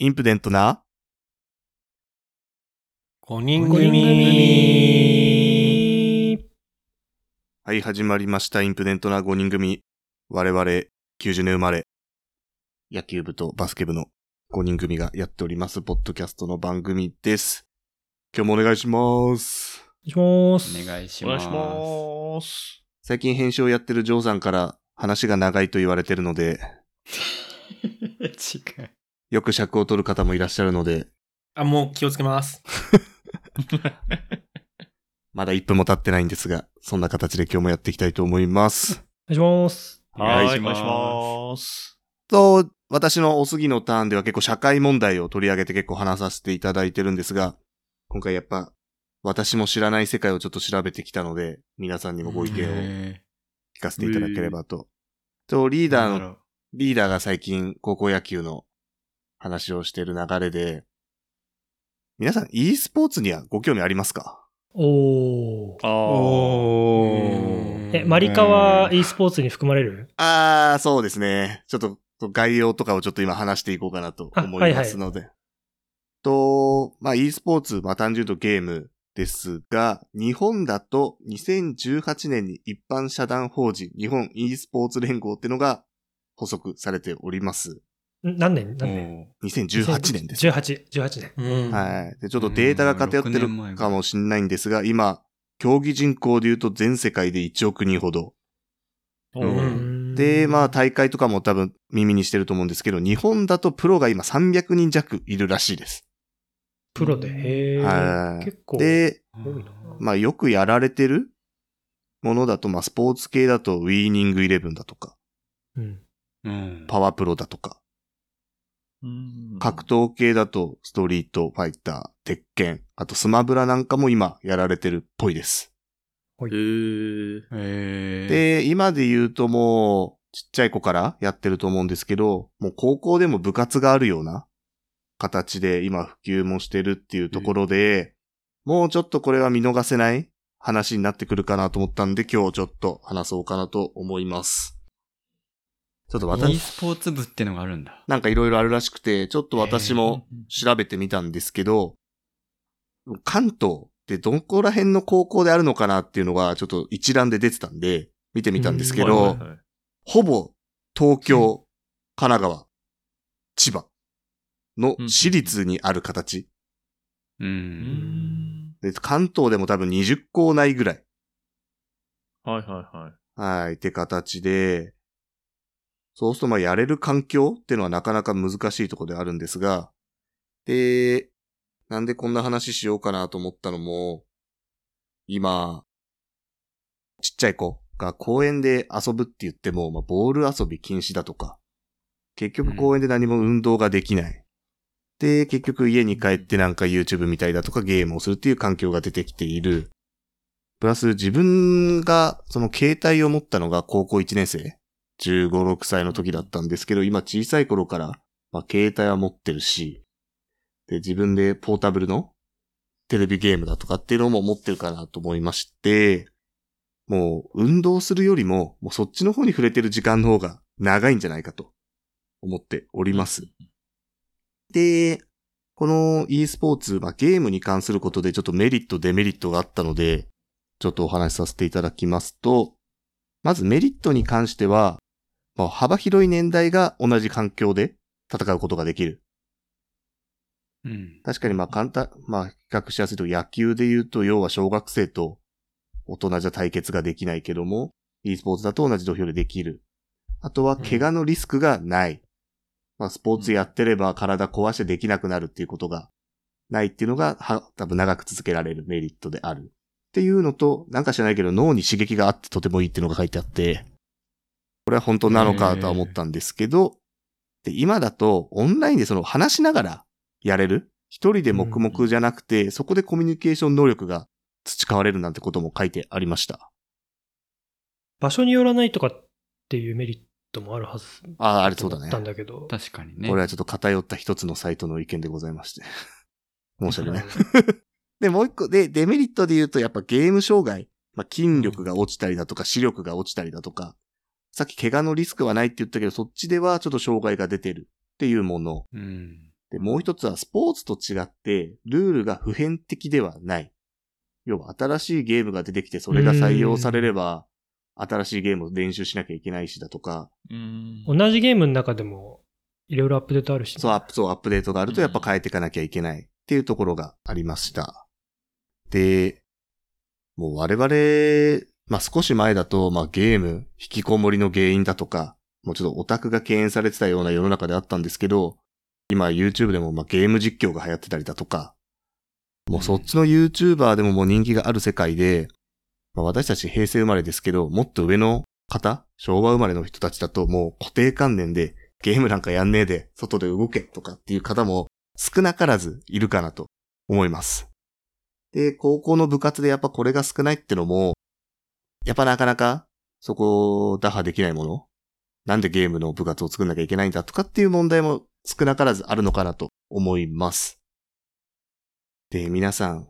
インプデントな？5人五人組。はい、始まりました。インプデントな5人組。我々、90年生まれ、野球部とバスケ部の5人組がやっております、ポッドキャストの番組です。今日もお願いします。お願いします。お願いします。します。最近編集をやってるジョーさんから話が長いと言われてるので、違う。よく尺を取る方もいらっしゃるので、あ、もう気をつけます。まだ1分も経ってないんですが、そんな形で今日もやっていきたいと思います。お願いします。はい、お願いしお願いしまます。と、私のお次のターンでは結構社会問題を取り上げて結構話させていただいてるんですが、今回やっぱ私も知らない世界をちょっと調べてきたので、皆さんにもご意見をへ聞かせていただければと。と、リーダーの、リーダーが最近高校野球の話をしている流れで、皆さん e スポーツにはご興味ありますか？おー。あおえ、マリカは e スポーツに含まれる？あー、そうですね。ちょっと概要とかをちょっと今話していこうかなと思いますので。と、まあ e スポーツ、まあ単純とゲームですが、日本だと2018年に一般社団法人日本 e スポーツ連合っていうのが補足されております。ん何年？何年？2018年です。18、18年。うん。はい。で、ちょっとデータが偏ってるかもしれないんですが、今、競技人口で言うと全世界で1億人ほど。おうーで、まあ大会とかも多分耳にしてると思うんですけど、日本だとプロが今300人弱いるらしいです。プロで？へー。はい結構。で、多いなまあよくやられてるものだと、まあスポーツ系だとウィーニングイレブンだとか、うん。うん。パワープロだとか、うん格闘系だとストリートファイター、鉄拳、あとスマブラなんかも今やられてるっぽいです。で、今で言うともう、ちっちゃい子からやってると思うんですけど、もう高校でも部活があるような形で今普及もしてるっていうところで、もうちょっとこれは見逃せない話になってくるかなと思ったんで今日ちょっと話そうかなと思います。ちょっと e 私、スポーツ部ってのがあるんだ。なんかいろいろあるらしくて、ちょっと私も調べてみたんですけど、関東ってどこら辺の高校であるのかなっていうのがちょっと一覧で出てたんで、見てみたんですけど、はいはいはいほぼ東京、神奈川、千葉の私立にある形。う。うんんで関東でも多分20校内ぐらい。はいはいはい。はい、って形で、そうするとまあやれる環境っていうのはなかなか難しいところであるんですが、で、なんでこんな話しようかなと思ったのも、今、ちっちゃい子が公園で遊ぶって言っても、まあ、ボール遊び禁止だとか、結局公園で何も運動ができない。で、結局家に帰ってなんか YouTube 見たりだとかゲームをするっていう環境が出てきている。プラス自分がその携帯を持ったのが高校1年生、15、6歳の時だったんですけど、今小さい頃から、まあ、携帯は持ってるし、で、自分でポータブルのテレビゲームだとかっていうのも持ってるかなと思いまして、もう運動するよりも、もうそっちの方に触れてる時間の方が長いんじゃないかと思っております。で、この e スポーツ、まあ、ゲームに関することでちょっとメリット、デメリットがあったので、ちょっとお話しさせていただきますと、まずメリットに関しては、まあ、幅広い年代が同じ環境で戦うことができる。うん。確かにまあ簡単、まあ比較しやすいと野球で言うと要は小学生と大人じゃ対決ができないけども、e スポーツだと同じ土俵でできる。あとは怪我のリスクがない。まあスポーツやってれば体壊してできなくなるっていうことがないっていうのが、は、多分長く続けられるメリットである。っていうのと、なんか知らないけど脳に刺激があってとてもいいっていうのが書いてあって、これは本当なのかとは思ったんですけど、で、今だとオンラインでその話しながらやれる一人で黙々じゃなくて、そこでコミュニケーション能力が培われるなんてことも書いてありました。場所によらないとかっていうメリットもあるはず。ああ、あれそうだねた。んだけど。確かにね。これはちょっと偏った一つのサイトの意見でございまして。申し訳ない。で、もう一個、で、デメリットで言うと、やっぱゲーム障害。まあ、筋力が落ちたりだとか、視力が落ちたりだとか、さっき怪我のリスクはないって言ったけど、そっちではちょっと障害が出てるっていうもの。うん。で、で、もう一つはスポーツと違って、ルールが普遍的ではない。要は新しいゲームが出てきてそれが採用されれば、新しいゲームを練習しなきゃいけないしだとか、うん。同じゲームの中でも、いろいろアップデートあるしね、そう、アップ、そう、アップデートがあるとやっぱ変えていかなきゃいけないっていうところがありました。で、もう我々、まあ少し前だと、まあゲーム、引きこもりの原因だとか、もうちょっとオタクが敬遠されてたような世の中であったんですけど、今 YouTube でもまあゲーム実況が流行ってたりだとか、もうそっちの YouTuber でももう人気がある世界で、まあ、私たち平成生まれですけど、もっと上の方、昭和生まれの人たちだともう固定観念で、ゲームなんかやんねえで、外で動けとかっていう方も少なからずいるかなと思います。で、高校の部活でやっぱこれが少ないってのも、やっぱなかなかそこを打破できないものなんでゲームの部活を作んなきゃいけないんだとかっていう問題も少なからずあるのかなと思います。で、皆さん、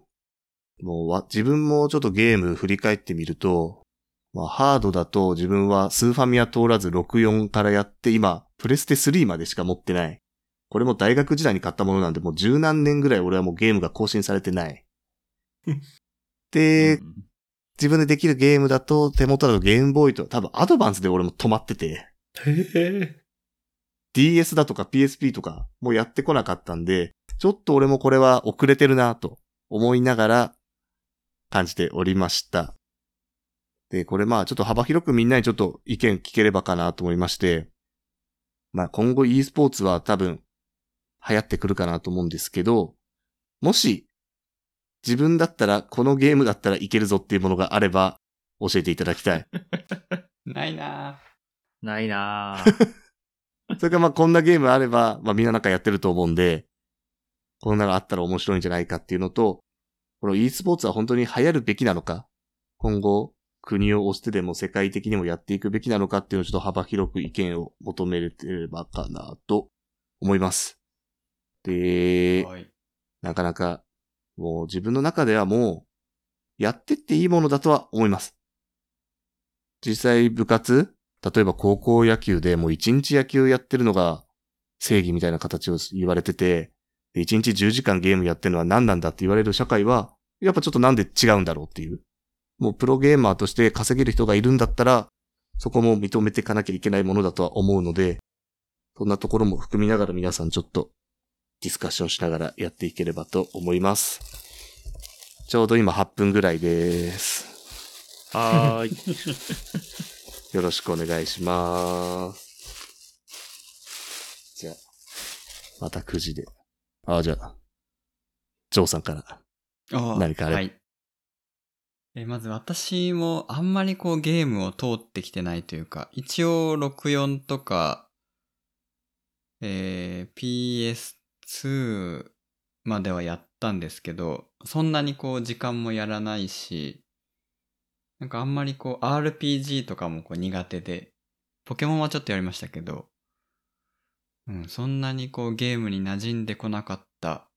もうわ自分もちょっとゲーム振り返ってみると、まあ、ハードだと自分はスーファミは通らず64からやって今、プレステ3までしか持ってない。これも大学時代に買ったものなんで、もう十何年ぐらい俺はもうゲームが更新されてない。で、うん自分でできるゲームだと手元だとゲームボーイと多分アドバンスで俺も止まってて、へえ。DS だとか PSP とかもうやってこなかったんで、ちょっと俺もこれは遅れてるなと思いながら感じておりました。で、これまあちょっと幅広くみんなにちょっと意見聞ければかなと思いまして、まあ今後 e スポーツは多分流行ってくるかなと思うんですけど、もし自分だったらこのゲームだったらいけるぞっていうものがあれば教えていただきたい。ないなないなぁ。それからまあこんなゲームあれば、まあみんななんかやってると思うんで、こんなのあったら面白いんじゃないかっていうのと、この e スポーツは本当に流行るべきなのか、今後国を押してでも世界的にもやっていくべきなのかっていうのをちょっと幅広く意見を求めれればかなと思います。で、はい。なかなかもう自分の中ではもうやってっていいものだとは思います。実際部活例えば高校野球でもう一日野球やってるのが正義みたいな形を言われてて、で一日10時間ゲームやってるのは何なんだって言われる社会は、やっぱちょっとなんで違うんだろうっていう。もうプロゲーマーとして稼げる人がいるんだったら、そこも認めていかなきゃいけないものだとは思うので、そんなところも含みながら皆さんちょっとディスカッションしながらやっていければと思います。ちょうど今8分ぐらいです。はーい。よろしくお願いします。じゃあ、また9時で。あ、じゃあ、ジョーさんから。あ何かあればはい。えまず私もあんまりこうゲームを通ってきてないというか、一応64とか、えー PS2 まではやったんですけど、そんなにこう時間もやらないし、なんかあんまりこう RPG とかもこう苦手で、ポケモンはちょっとやりましたけど、うん、そんなにこうゲームに馴染んでこなかった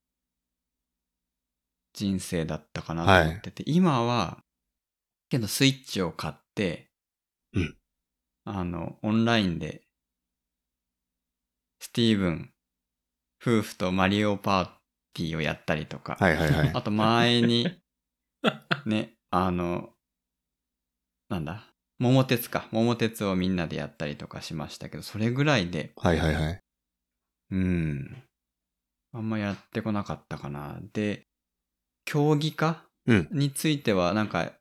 人生だったかなと思ってて、今は、けどスイッチを買って、うん。あの、オンラインで、スティーブン夫婦とマリオパーティーをやったりとか、はいはいはい。あと前に、ね、あの、なんだ、桃鉄か。桃鉄をみんなでやったりとかしましたけど、それぐらいで、はいはいはい。うん。あんまやってこなかったかな。で、競技化うんについては、なんか、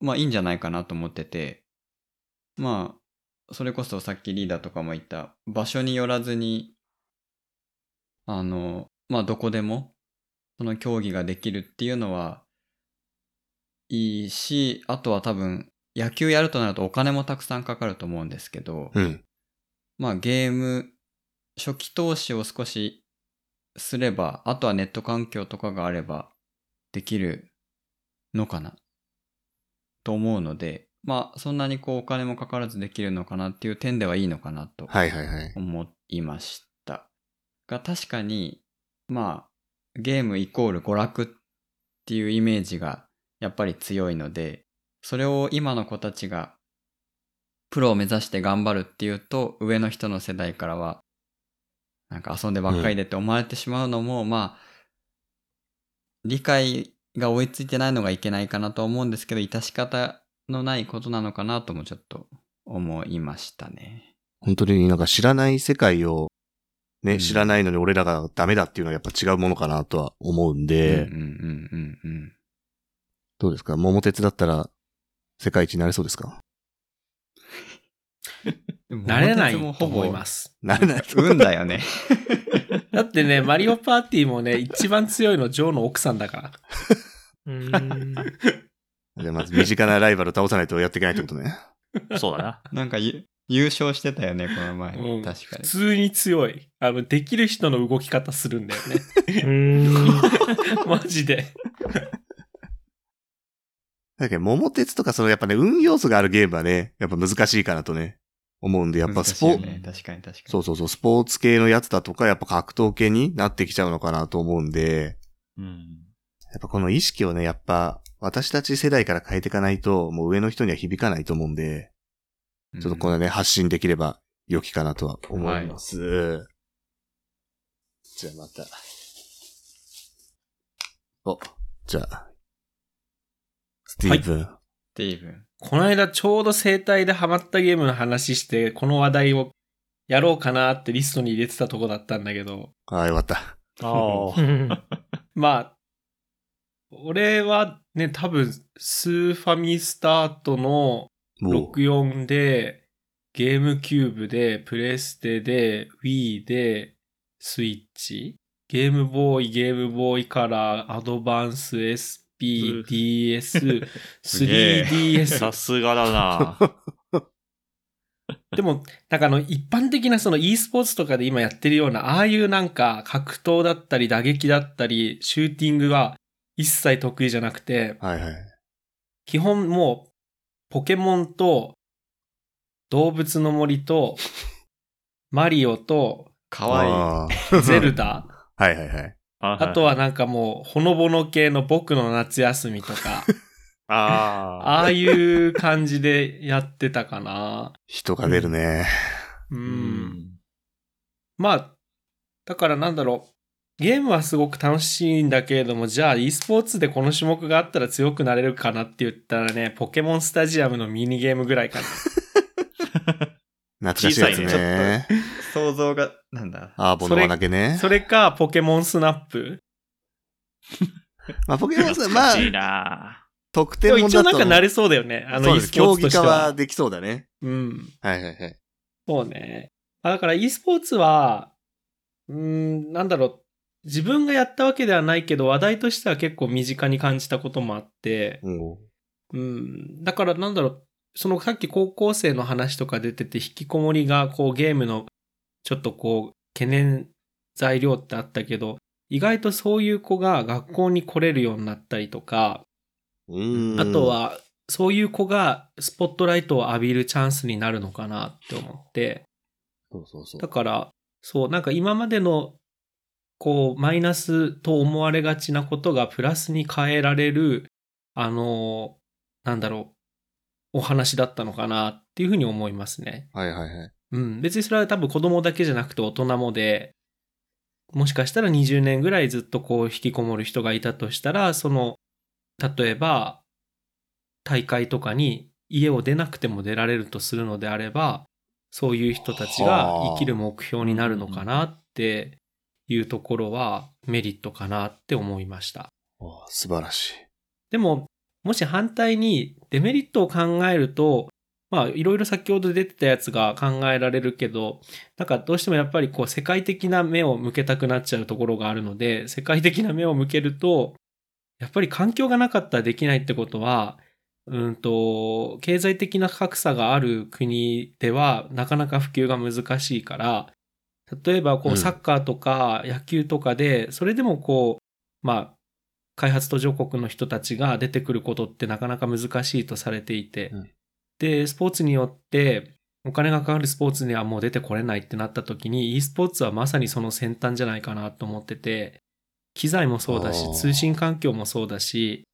まあいいんじゃないかなと思ってて、まあ、それこそさっきリーダーとかも言った、場所によらずに、あの、まあどこでも、その競技ができるっていうのは、いいし、あとは多分、野球やるとなるとお金もたくさんかかると思うんですけど、うん。まあゲーム、初期投資を少しすれば、あとはネット環境とかがあればできるのかなと思うので、まあそんなにこうお金もかからずできるのかなっていう点ではいいのかなとはいはいはい。思いました。が確かに、まあゲームイコール娯楽っていうイメージがやっぱり強いので、それを今の子たちがプロを目指して頑張るっていうと、上の人の世代からは、なんか遊んでばっかりでって思われてしまうのも、まあ、理解が追いついてないのがいけないかなと思うんですけど、致し方のないことなのかなともちょっと思いましたね。本当になんか知らない世界を、ね、うん知らないのに俺らがダメだっていうのはやっぱ違うものかなとは思うんで、うんうんうんうんどうですか？桃鉄だったら世界一になれそうですか？うん。慣れないと思います。なれない。運だよね。だってね、マリオパーティーもね、一番強いのジョーの奥さんだから。うーん。じゃあまず身近なライバルを倒さないとやっていけないってことね。そうだな。なんかゆ優勝してたよね、この前。うん確かに普。通に強い。あの、できる人の動き方するんだよね。うーん。マジで。だけど桃鉄とかそのやっぱね、運要素があるゲームはね、やっぱ難しいかなとね、思うんで、やっぱスポーツ、ね。確かに確かに。そうそうそう、スポーツ系のやつだとか、やっぱ格闘系になってきちゃうのかなと思うんで、うん。やっぱこの意識をね、やっぱ私たち世代から変えていかないと、もう上の人には響かないと思うんで、うんちょっとこのね、発信できれば良きかなとは思います。じゃあまた。お、じゃあ。スティーブン。スティーブン。この間ちょうど生態でハマったゲームの話して、この話題をやろうかなってリストに入れてたとこだったんだけど、ああ、よかった。ああ。まあ、俺はね、多分、スーファミスタートのも64で、ゲームキューブで、プレステで、Wii で、スイッチゲームボーイ、ゲームボーイカラー、アドバンス、SP、DS、すげえ 3DS さ。すがだな。でも、なんかあの、一般的なその e スポーツとかで今やってるような、ああいうなんか格闘だったり打撃だったり、シューティングは一切得意じゃなくて、はいはい。基本もう、ポケモンと、動物の森と、マリオと、かわいい。ゼルダ、はいはいはい。ああとはなんかもう、ほのぼの系の僕の夏休みとか、ああ。ああいう感じでやってたかな。人が出るね。う。。うんまあ、だからなんだろう。ゲームはすごく楽しいんだけれども、じゃあ e スポーツでこの種目があったら強くなれるかなって言ったらね、ポケモンスタジアムのミニゲームぐらいかな。懐かしいやつね。想像が、なんだ？アーボの輪投げね。それか、ポケモンスナップ。まあ、ポケモンさん、まあ難、しいな。も一応点もだと。なんかなれそうだよね。あの e スポー競技化ツとしては。はできそうだね。うん。はいはいはい。そうね。あだから e スポーツは、うーん、なんだろう。自分がやったわけではないけど、話題としては結構身近に感じたこともあって、うんうん。だからなんだろう。そのさっき高校生の話とか出てて、引きこもりがこうゲームのちょっとこう懸念材料ってあったけど、意外とそういう子が学校に来れるようになったりとか、うん。あと、はそういう子がスポットライトを浴びるチャンスになるのかなって思って、そうそうそうだ。から、そう、なんか今までの、こう、マイナスと思われがちなことがプラスに変えられる、あの、なんだろう、お話だったのかなっていうふうに思いますね。はいはいはい。うん。別にそれは多分子供だけじゃなくて大人もで、もしかしたら20年ぐらいずっとこう引きこもる人がいたとしたら、その、例えば、大会とかに家を出なくても出られるとするのであれば、そういう人たちが生きる目標になるのかなっていうところはメリットかなって思いました。お素晴らしい。でも、もし反対にデメリットを考えると、まあ、いろいろ先ほど出てたやつが考えられるけど、なんかどうしてもやっぱりこう世界的な目を向けたくなっちゃうところがあるので、世界的な目を向けると、やっぱり環境がなかったらできないってことは、うんと、経済的な格差がある国ではなかなか普及が難しいから、例えばこううん。サッカーとか野球とかで、それでもこう、まあ、開発途上国の人たちが出てくることってなかなか難しいとされていて、うん。で、スポーツによってお金がかかるスポーツにはもう出てこれないってなった時に e スポーツはまさにその先端じゃないかなと思ってて、機材もそうだし通信環境もそうだし、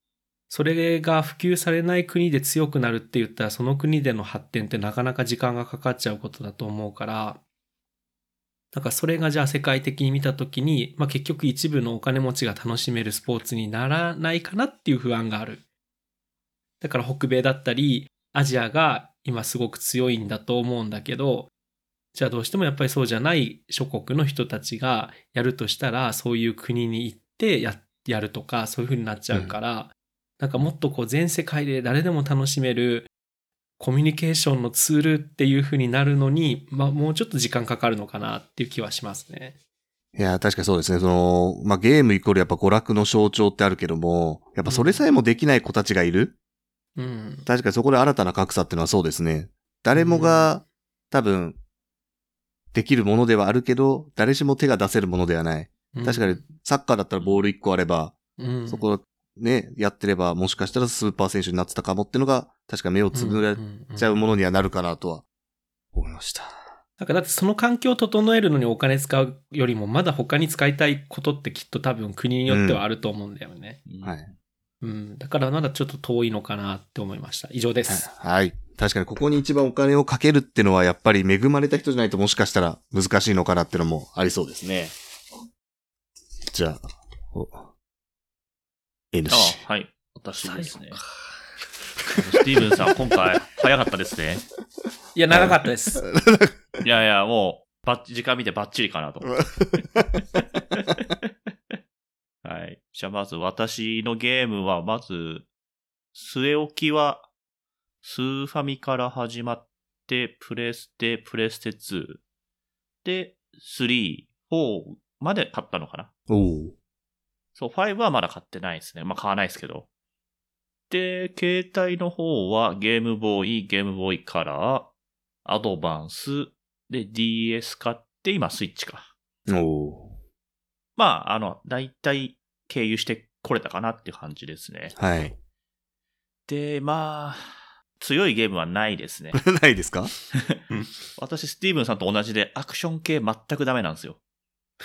それが普及されない国で強くなるって言ったらその国での発展ってなかなか時間がかかっちゃうことだと思うから、だからそれがじゃあ世界的に見たときに、まあ結局一部のお金持ちが楽しめるスポーツにならないかなっていう不安がある。だから北米だったり、アジアが今すごく強いんだと思うんだけど、じゃあどうしてもやっぱりそうじゃない諸国の人たちがやるとしたら、そういう国に行ってややるとか、そういう風になっちゃうから、なんかもっとこう全世界で誰でも楽しめるコミュニケーションのツールっていう風になるのに、まあもうちょっと時間かかるのかなっていう気はしますね。いや、確かにそうですね。その、まあ、ゲームイコールやっぱ娯楽の象徴ってあるけども、やっぱそれさえもできない子たちがいる、うん。確かにそこで新たな格差っていうのはそうですね。誰もが、多分、できるものではあるけど、誰しも手が出せるものではない。確かに、サッカーだったらボール1個あれば、うん、そこね、やってれば、もしかしたらスーパー選手になってたかもっていうのが、確か目をつぶれちゃうものにはなるかなとは、思いました。なんかだってその環境を整えるのにお金使うよりも、まだ他に使いたいことってきっと多分国によってはあると思うんだよね。はい。うん。だからまだちょっと遠いのかなって思いました。以上です。はい。確かにここに一番お金をかけるってのはやっぱり恵まれた人じゃないともしかしたら難しいのかなってのもありそうですね。じゃあ、お N あ氏。はい。私ですね。スティーブンさん、今回、早かったですね。いや、長かったです。いやいや、もう、ばっ時間見てバッチリかなと。はい。じゃあ、まず私のゲームは、まず、据え置きは、スーファミから始まって、プレステ、プレステ2。で、3、4まで買ったのかなおおそう、5はまだ買ってないですね。まあ、買わないですけど。で、携帯の方はゲームボーイ、ゲームボーイカラー、アドバンス、で、DS 買って、今スイッチか。ー。おまあ、あの、だいたい経由してこれたかなっていう感じですね。ー。はい。で、まあ、強いゲームはないですね。ないですか？私、スティーブンさんと同じで、アクション系全くダメなんですよ。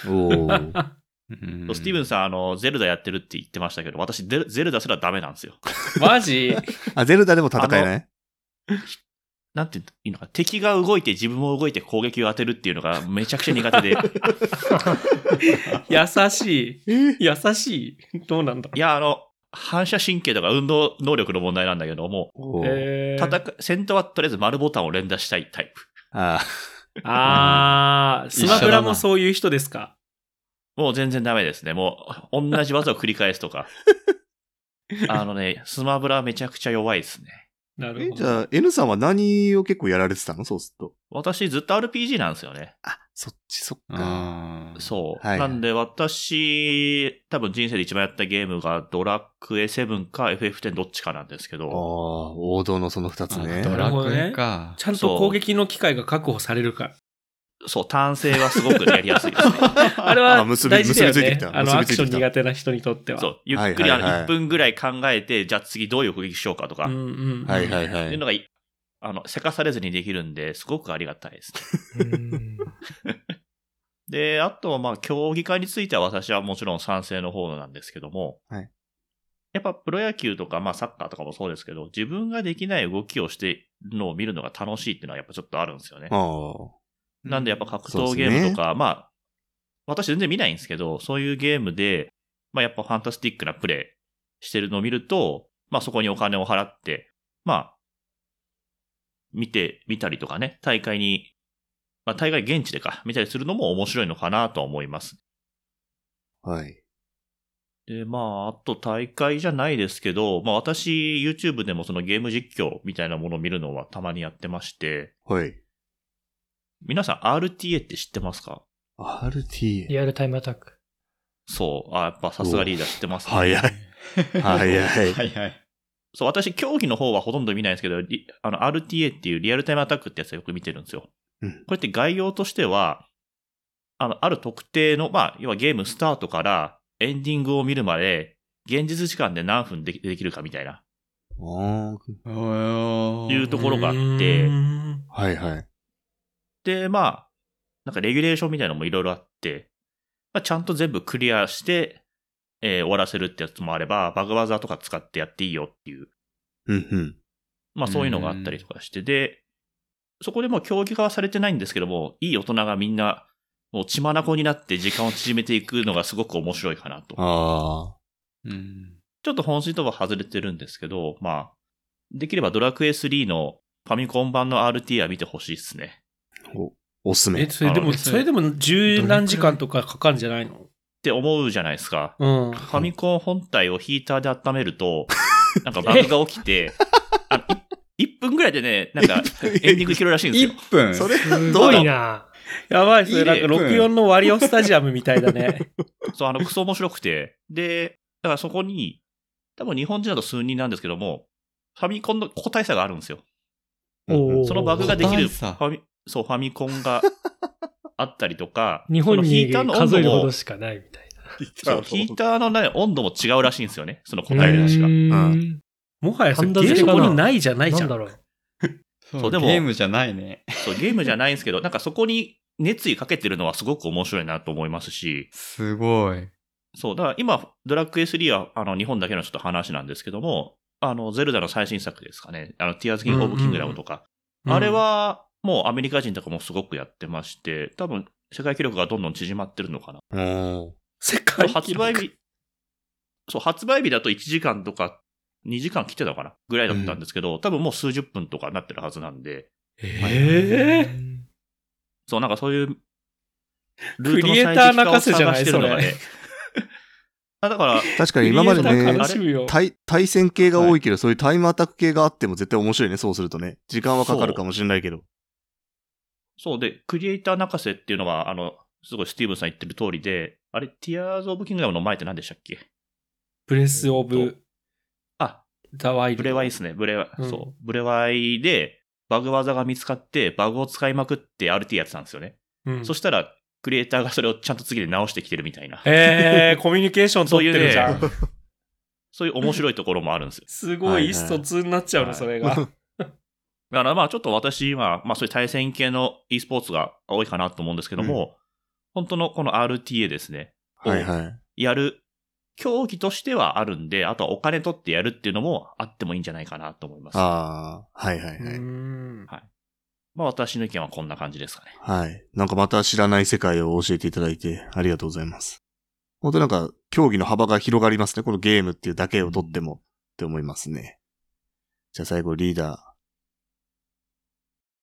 おお。うんスティーブンさん、あの、ゼルダやってるって言ってましたけど、私、ゼルゼルダすらダメなんですよ。マジ？あ、ゼルダでも戦えない？なんて言ういいのか、敵が動いて自分も動いて攻撃を当てるっていうのがめちゃくちゃ苦手で。優しい。優しい。どうなんだいや、あの、反射神経とか運動能力の問題なんだけども、戦う、戦闘はとりあえず丸ボタンを連打したいタイプ。ああー、スマブラもそういう人ですか？もう全然ダメですね。もう、同じ技を繰り返すとか。あのね、スマブラはめちゃくちゃ弱いですね。なるほど。じゃあ、N さんは何を結構やられてたの？そうすると。私ずっと RPG なんですよね。あ、そっちそっか。そう。はいなんで私、多分人生で一番やったゲームがドラクエ7か FF10 どっちかなんですけああ、ど、王道のその二つね。ドラクエか。ちゃんと攻撃の機会が確保されるから。そう、単性はすごくやりやすいですね。あれはあ結び大事だよ結びついてき。たねあの、アクション苦手な人にとっては。そう、ゆっくりあのはいはいはい1分ぐらい考えて、じゃあ次どういう攻撃しようかとか、うんっうんうん。はいはいはい。ていうのがい、あの、せかされずにできるんで、すごくありがたいですね。うん で、あと、まあ、競技化については私はもちろん賛成の方なんですけども、はいやっぱプロ野球とか、まあ、サッカーとかもそうですけど、自分ができない動きをしてるのを見るのが楽しいっていうのはやっぱちょっとあるんですよね。なんでやっぱ格闘ゲームとか、まあ、私全然見ないんですけど、そういうゲームで、まあやっぱファンタスティックなプレイしてるのを見ると、まあそこにお金を払って、まあ、見て、見たりとかね、大会に、まあ大会現地でか、見たりするのも面白いのかなとは思います。はい。で、まあ、あと大会じゃないですけど、まあ私、YouTube でもそのゲーム実況みたいなものを見るのはたまにやってまして、はい。皆さん RTA って知ってますか？RTA。リアルタイムアタック。そう。あ、やっぱさすがリーダー知ってますね。早い。早い。はいはい。そう、私、競技の方はほとんど見ないんですけど、リあの、RTA っていうリアルタイムアタックってやつをよく見てるんですよ。うんこれって概要としては、あの、ある特定の、まあ、要はゲームスタートからエンディングを見るまで、現実時間で何分できできるかみたいな、ああ。おーいうところがあってうんはいはい。で、まあ、なんかレギュレーションみたいなのもいろいろあって、まあ、ちゃんと全部クリアして、えー終わらせるってやつもあれば、バグワザとか使ってやっていいよっていううんうん。まあそういうのがあったりとかして、で、そこでもう競技化はされてないんですけども、いい大人がみんなもう血眼になって時間を縮めていくのがすごく面白いかなと。あうん。ちょっと本筋とは外れてるんですけど、まあ、できればドラクエ3のファミコン版の RT は見てほしいですね。あ、お、おすすめえ、。それでも、それでも十何時間とかかかるんじゃないの？って思うじゃないですか。うん。ファミコン本体をヒーターで温めると、なんかバグが起きて、あのい1分ぐらいでね、なんかエンディングできるらしいんですよ。1分それ、すごいな。やばい、それなんかいいね64のワリオスタジアムみたいだね。そう、あの、クソ面白くて。で、だからそこに、多分日本人だと数人なんですけども、ファミコンの個体差があるんですよ。そのバグができるファミ、そう、ファミコンが あったりとか、日本にーターの温度も数えるほど、しかないみたいそう、ヒーターのね、温度も違うらしいんですよね。その個な。体でしかう。んんもはやそれハンダゲームにないじゃないじゃん。なんだろう。そうでもゲームじゃないね。そう、ゲームじゃないんですけど、なんかそこに熱意かけてるのはすごく面白いなと思いますし、すごい。そう、だから今、ドラッグ A3 は、あの、日本だけのちょっと話なんですけども、あの、ゼルダの最新作ですかね。あの、ティアーズ・キング・オブ・キングダムとか。うんあれ、は、もうアメリカ人とかもすごくやってまして、多分、世界記録がどんどん縮まってるのかな。世界発売日、そう、発売日だと1時間とか、2時間来てたのかな？ぐらいだったんですけど、多分もう数十分とかなってるはずなんで、ええそう、なんかそういう、クリエイター泣かせじゃないルートの最適化を探してるのがね。あだから、確かに今までクリエイターね悲、しむよ対、対戦系が多いけど、そういうタイムアタック系があっても絶対面白いね、そうするとね。時間はかかるかもしれないけど。そうで、クリエイター泣かせっていうのは、あの、すごいスティーブンさん言ってる通りで、あれ、ティアーズ・オブ・キングダムの前って何でしたっけ？ブレス・オブ・あ、ザ・ワイ。ブレワイですね。ブレワイ、うんそう。ブレワイで、バグ技が見つかって、バグを使いまくって RT やってたんですよね。うんそしたら、クリエイターがそれをちゃんと次で直してきてるみたいな。えー、コミュニケーション取ってるじゃん。そうそういう面白いところもあるんですよ。すごい意思疎通になっちゃうの、はいそれが。だからまあちょっと私は、まあそういう対戦系の e スポーツが多いかなと思うんですけども、本当のこの RTA ですね。はいはい。やる競技としてはあるんで、あとはお金取ってやるっていうのもあってもいいんじゃないかなと思います。ああ、はいはいはい。ん。まあ私の意見はこんな感じですかね。はい。なんかまた知らない世界を教えていただいてありがとうございます。本当なんか競技の幅が広がりますね。このゲームっていうだけをとってもって思いますね。じゃあ最後リーダはー。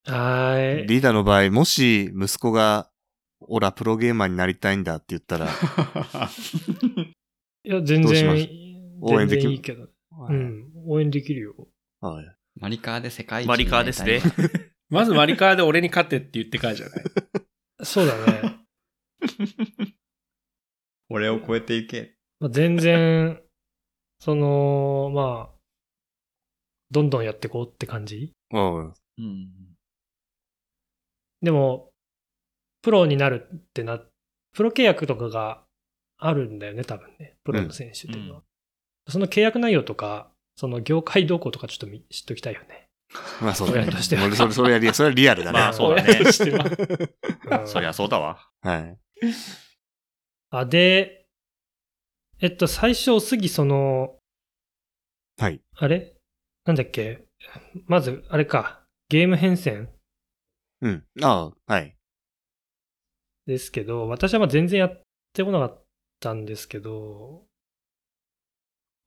ーい。リーダーの場合、もし息子が、オラプロゲーマーになりたいんだって言ったら、いや、全どうします？然、応援でき全然いいけど。うん。応援できるよ。はい。マリカーで世界一マリカーですね まずマリカーで俺に勝てって言ってからじゃない。そうだね。俺を超えていけ。まあ、全然、その、まあ、どんどんやっていこうって感じ？うん。うん。でも、プロになるってな、プロ契約とかがあるんだよね、多分ね。プロの選手っていうのは。その契約内容とか、その業界動向とかちょっとみ知っときたいよね。まあそうだね。親としては俺それ、それはリア それはリアルだね。まあそうだねては。うんそりゃそうだわ。はい。あ、で、えっと、最初、杉その、はい。あれ？なんだっけ？まず、あれか、ゲーム変遷？うん。ああ、はい。ですけど、私はまあ全然やってこなかったんですけど、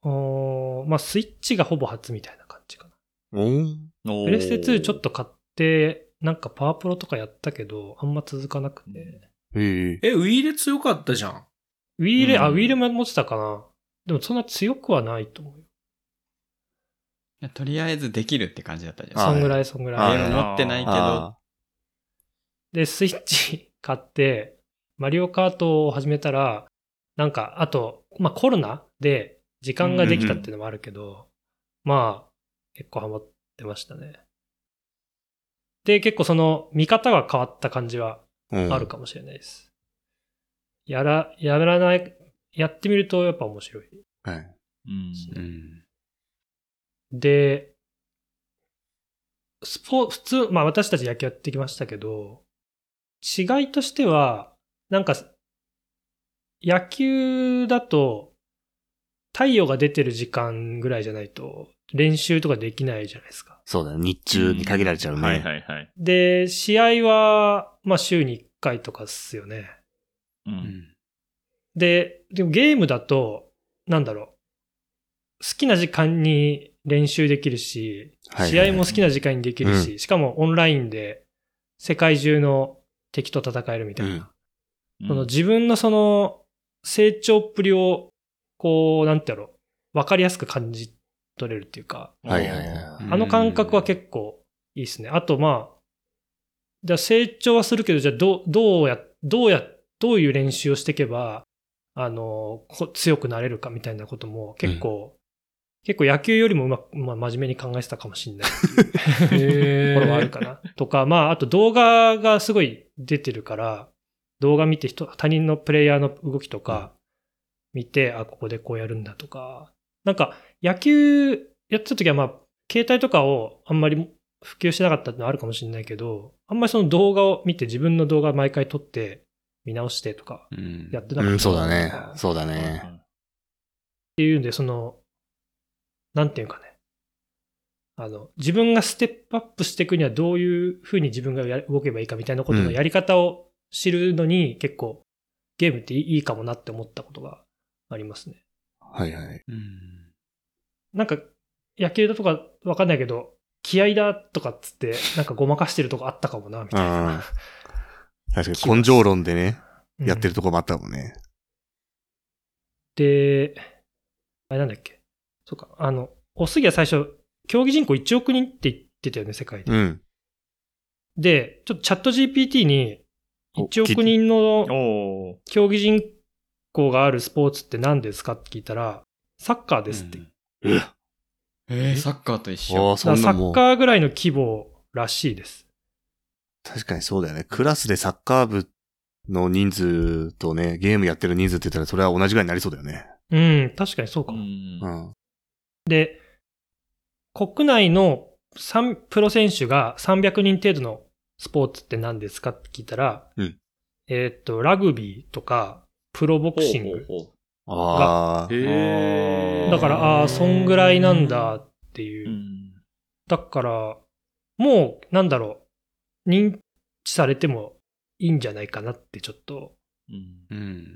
おーまあ、スイッチがほぼ初みたいな感じかな。おーププレステ2ちょっと買って、なんかパワープロとかやったけど、あんま続かなくて。えええ、ウィーレ強かったじゃん。ウィーレ、あ、うんウィーレも持ってたかな。でもそんな強くはないと思うよ。いやとりあえずできるって感じだったじゃん。あそんぐらい、そんぐゲらい。ーム持ってないけど、あで、スイッチ 買って、マリオカートを始めたら、なんか、あと、まあコロナで時間ができたっていうのもあるけど、まあ、結構ハマってましたね。で、結構その、見方が変わった感じはあ、るかもしれないです。やら、やらない、やってみるとやっぱ面白い。はい。うん。うん。で、スポ普通、まあ私たち野球やってきましたけど、違いとしては、なんか、野球だと、太陽が出てる時間ぐらいじゃないと、練習とかできないじゃないですか。そうだね。日中に限られちゃうね。はいはいはい。で、試合は、まあ週に1回とかっすよね。う。うんん。で、でもゲームだと、なんだろう。好きな時間に練習できるし、はい試合も好きな時間にできるし、しかもオンラインで世界中の敵と戦えるみたいな。うんその自分のその成長っぷりを、こう、なんてやろう、わかりやすく感じ取れるっていうか、はいはいはいうんあの感覚は結構いいですね。あと、まあ、じゃあ成長はするけど、じゃあどう、どうや、どうや、どういう練習をしていけば、あの、こ強くなれるかみたいなことも結構、結構野球よりもうまく、まあ、真面目に考えてたかもしれないっていうところはあるかな。とか、まあ、あと動画がすごい出てるから、動画見て人、他人のプレイヤーの動きとか見て、あ、ここでこうやるんだとか、なんか野球やってた時はまあ、携帯とかをあんまり普及してなかったってのはあるかもしれないけど、あんまりその動画を見て自分の動画毎回撮って見直してとかうんやってなかった。うん、そうだね。そうだうんね。っていうんで、その、なんていうかね。あの、自分がステップアップしていくにはどういうふうに自分がや動けばいいかみたいなことのやり方を知るのに結構ゲームっていいかもなって思ったことがありますね。はいはい。うんなんか野球だとかわかんないけど、気合だとかっつってなんかごまかしてるとこあったかもな、みたいな。確かに根性論でね、うんやってるとこもあったもんね。で、あれなんだっけ？そうか、あの、おすぎは最初、競技人口1億人って言ってたよね、世界で。うん。で、ちょっとチャット GPT にお1億人の競技人口があるスポーツって何ですかって聞いたら、サッカーですって。え？えーサッカーと一緒。サ。ッカーぐらいの規模らしいです。確かにそうだよね。クラスでサッカー部の人数とね、ゲームやってる人数って言ったらそれは同じぐらいになりそうだよね。うん、確かにそうかも。うんうん。で、国内の三プロ選手が300人程度のスポーツって何ですかって聞いたら、うんえーっと、ラグビーとか、プロボクシング。ほうほうほああう。へーだから、ああー、そんぐらいなんだっていうう。んだから、もう、なんだろう、認知されてもいいんじゃないかなってちょっと。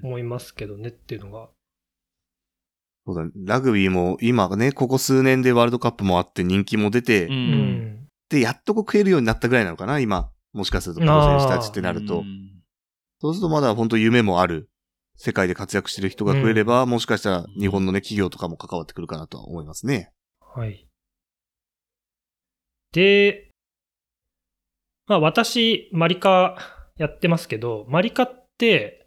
思いますけどねっていうのが。そうだね。ラグビーも今ね、ここ数年でワールドカップもあって人気も出て、う。うんん。で、やっとこう食えるようになったぐらいなのかな今。もしかするとプロ選手たちってなるとう。んそうするとまだ本当夢もある。世界で活躍してる人が増えれば、もしかしたら日本のね、企業とかも関わってくるかなとは思いますね。はい。で、まあ私、マリカやってますけど、マリカって、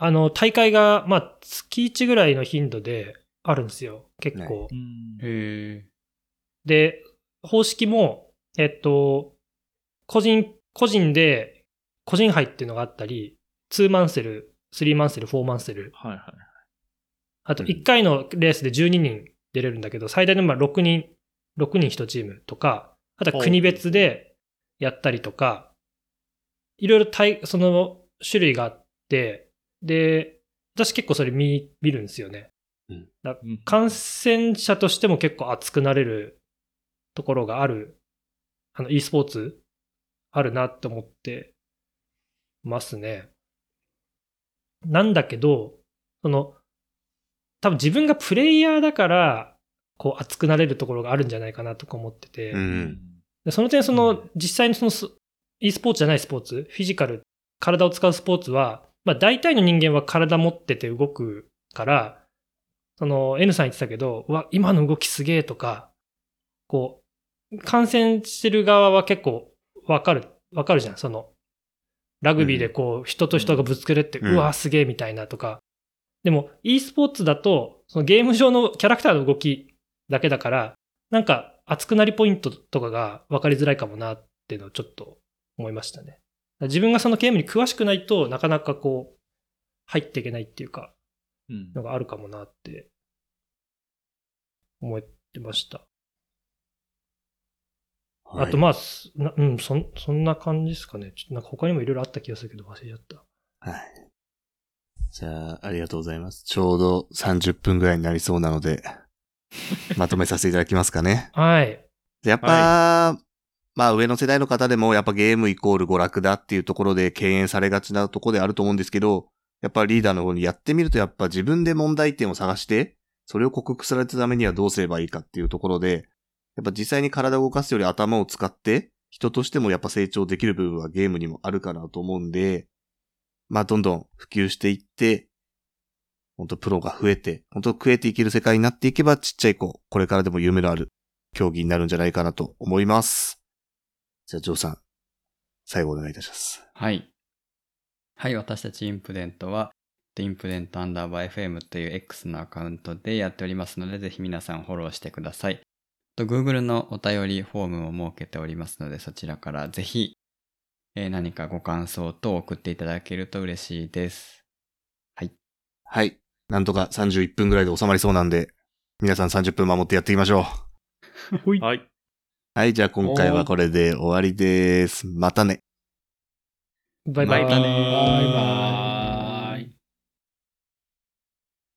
あの、大会が、まあ月1ぐらいの頻度であるんですよ。結構。うんへで、方式も、えっと、個人、個人で、個人杯っていうのがあったり、2マンセル、3マンセル、4マンセル、はいはい。あとうん1回のレースで12人出れるんだけど、最大でまあ6人、6人1チームとか、あとは国別でやったりとか、いろいろ対その種類があって、で、私結構それ見、見るんですよね。だうん観戦者としても結構熱くなれるところがある、あの、e スポーツあるなって思ってますね。なんだけど、その、多分自分がプレイヤーだから、こう熱くなれるところがあるんじゃないかなとか思ってて、うん。でその点、そうのん、実際のそのス、e スポーツじゃないスポーツ、フィジカル、体を使うスポーツは、まあ大体の人間は体持ってて動くから、その N さん言ってたけど、うわ、今の動きすげえとか、こう、観戦してる側は結構わかる、わかるじゃん、その、ラグビーでこう、人と人がぶつけるって、うんうわ、すげえみたいなとか。でも、e スポーツだと、そのゲーム上のキャラクターの動きだけだから、なんか熱くなりポイントとかが分かりづらいかもなっていうのをちょっと思いましたね。自分がそのゲームに詳しくないとなかなかこう入っていけないっていうかうんのがあるかもなって思ってました。あとまあ、うんそん、そんな感じですかね。ちょっとなんか他にもいろいろあった気がするけど忘れちゃった。はい。じゃあ、ありがとうございます。ちょうど30分ぐらいになりそうなので、まとめさせていただきますかね。はい。やっぱ、まあ上の世代の方でもやっぱゲームイコール娯楽だっていうところで敬遠されがちなところであると思うんですけど、やっぱリーダーの方にやってみるとやっぱ自分で問題点を探して、それを克服されるためにはどうすればいいかっていうところで、やっぱ実際に体を動かすより頭を使って、人としてもやっぱ成長できる部分はゲームにもあるかなと思うんで、まあどんどん普及していって、本当プロが増えて、本当食えていける世界になっていけばちっちゃい子、これからでも夢のある競技になるんじゃないかなと思います。じゃあ、ジョーさん、最後お願いいたします。はい。はい、私たちインプデントは、インプデントアンダーバー FM という X のアカウントでやっておりますので、ぜひ皆さんフォローしてください。と Google のお便りフォームも設けておりますので、そちらからぜひ、えー何かご感想等送っていただけると嬉しいです。はい。なんとか31分ぐらいで収まりそうなんで、皆さん30分守ってやっていきましょう。はい。はい、じゃあ今回はこれで終わりです。またね。バイバイ。またねーバイバイ。